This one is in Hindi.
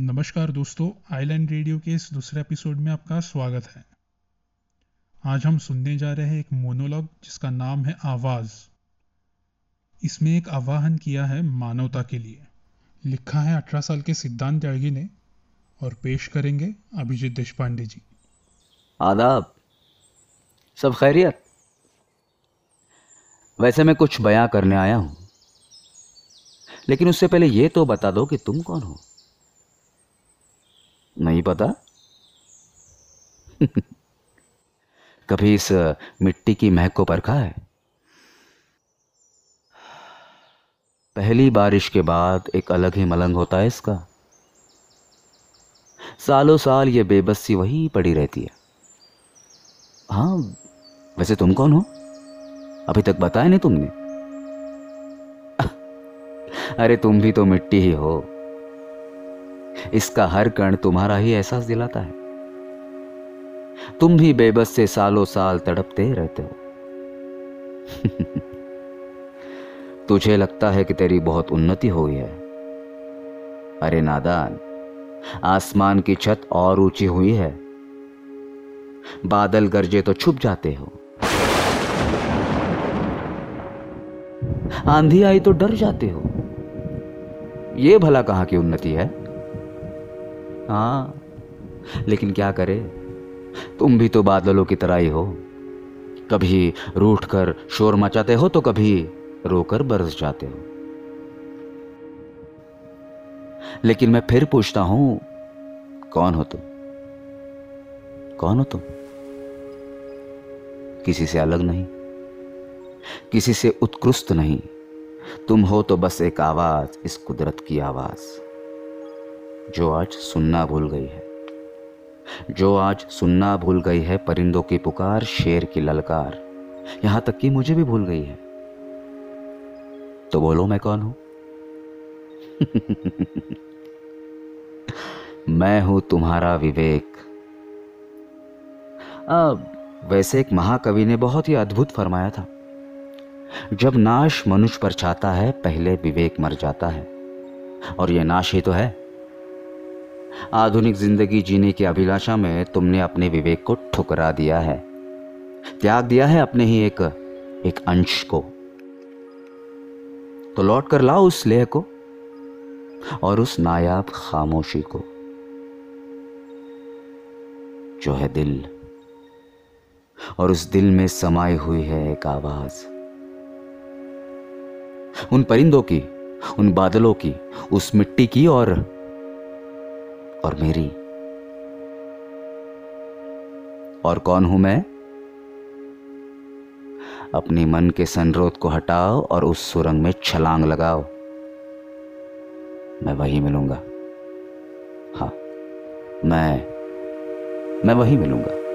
नमस्कार दोस्तों आइलैंड रेडियो के इस दूसरे एपिसोड में आपका स्वागत है। आज हम सुनने जा रहे हैं एक मोनोलॉग जिसका नाम है आवाज़। इसमें एक आवाहन किया है मानवता के लिए। लिखा है अठारह साल के सिद्धांत त्यागी ने और पेश करेंगे अभिजीत देशपांडे जी। आदाब। सब खैरियत? वैसे मैं कुछ बयां करने आया हूँ। लेकिन उससे पहले यह तो बता दो कि तुम कौन हो? नहीं पता? कभी इस मिट्टी की महक को परखा है? पहली बारिश के बाद एक अलग ही मलंग होता है इसका। सालों साल ये बेबसी वही पड़ी रहती है। हाँ वैसे तुम कौन हो? अभी तक बताया नहीं तुमने? अरे तुम भी तो मिट्टी ही हो। इसका हर कण तुम्हारा ही एहसास दिलाता है। तुम भी बेबस से सालों साल तड़पते रहते हो। तुझे लगता है कि तेरी बहुत उन्नति हुई है। अरे नादान, आसमान की छत और ऊँची हुई है। बादल गरजे तो छुप जाते हो। आंधी आई तो डर जाते हो। यह भला कहाँ की उन्नति है? हाँ। लेकिन क्या करे? तुम भी तो बादलों की तरह ही हो। कभी रूठ कर शोर मचाते हो तो कभी रोकर बरस जाते हो। लेकिन मैं फिर पूछता हूँ, कौन हो तुम? कौन हो तुम? किसी से अलग नहीं। किसी से उत्कृष्ट नहीं। तुम हो तो बस एक आवाज़, इस कुदरत की आवाज़। जो आज सुनना भूल गई है। जो आज सुनना भूल गई है परिंदों की पुकार, शेर की ललकार। यहाँ तक कि मुझे भी भूल गई है। तो बोलो मैं कौन हूँ? मैं हूँ तुम्हारा विवेक। अब वैसे एक महाकवि ने बहुत ही अद्भुत फरमाया था। जब नाश मनुष्य पर छाता है, पहले विवेक मर जाता है। और यह नाश ही तो है। आधुनिक ज़िंदगी जीने की अभिलाषा में तुमने अपने विवेक को ठुकरा दिया है। त्याग दिया है अपने ही एक एक अंश को। तो लौट कर लाओ उस लेह को और उस नायाब खामोशी को, जो है दिल। और उस दिल में समाई हुई है एक आवाज़। उन परिंदों की, उन बादलों की, उस मिट्टी की और और मेरी। और कौन हूँ मैं? अपने मन के संरोध को हटाओ और उस सुरंग में छलांग लगाओ। मैं वही मिलूँगा। हाँ मैं मैं वही मिलूँगा।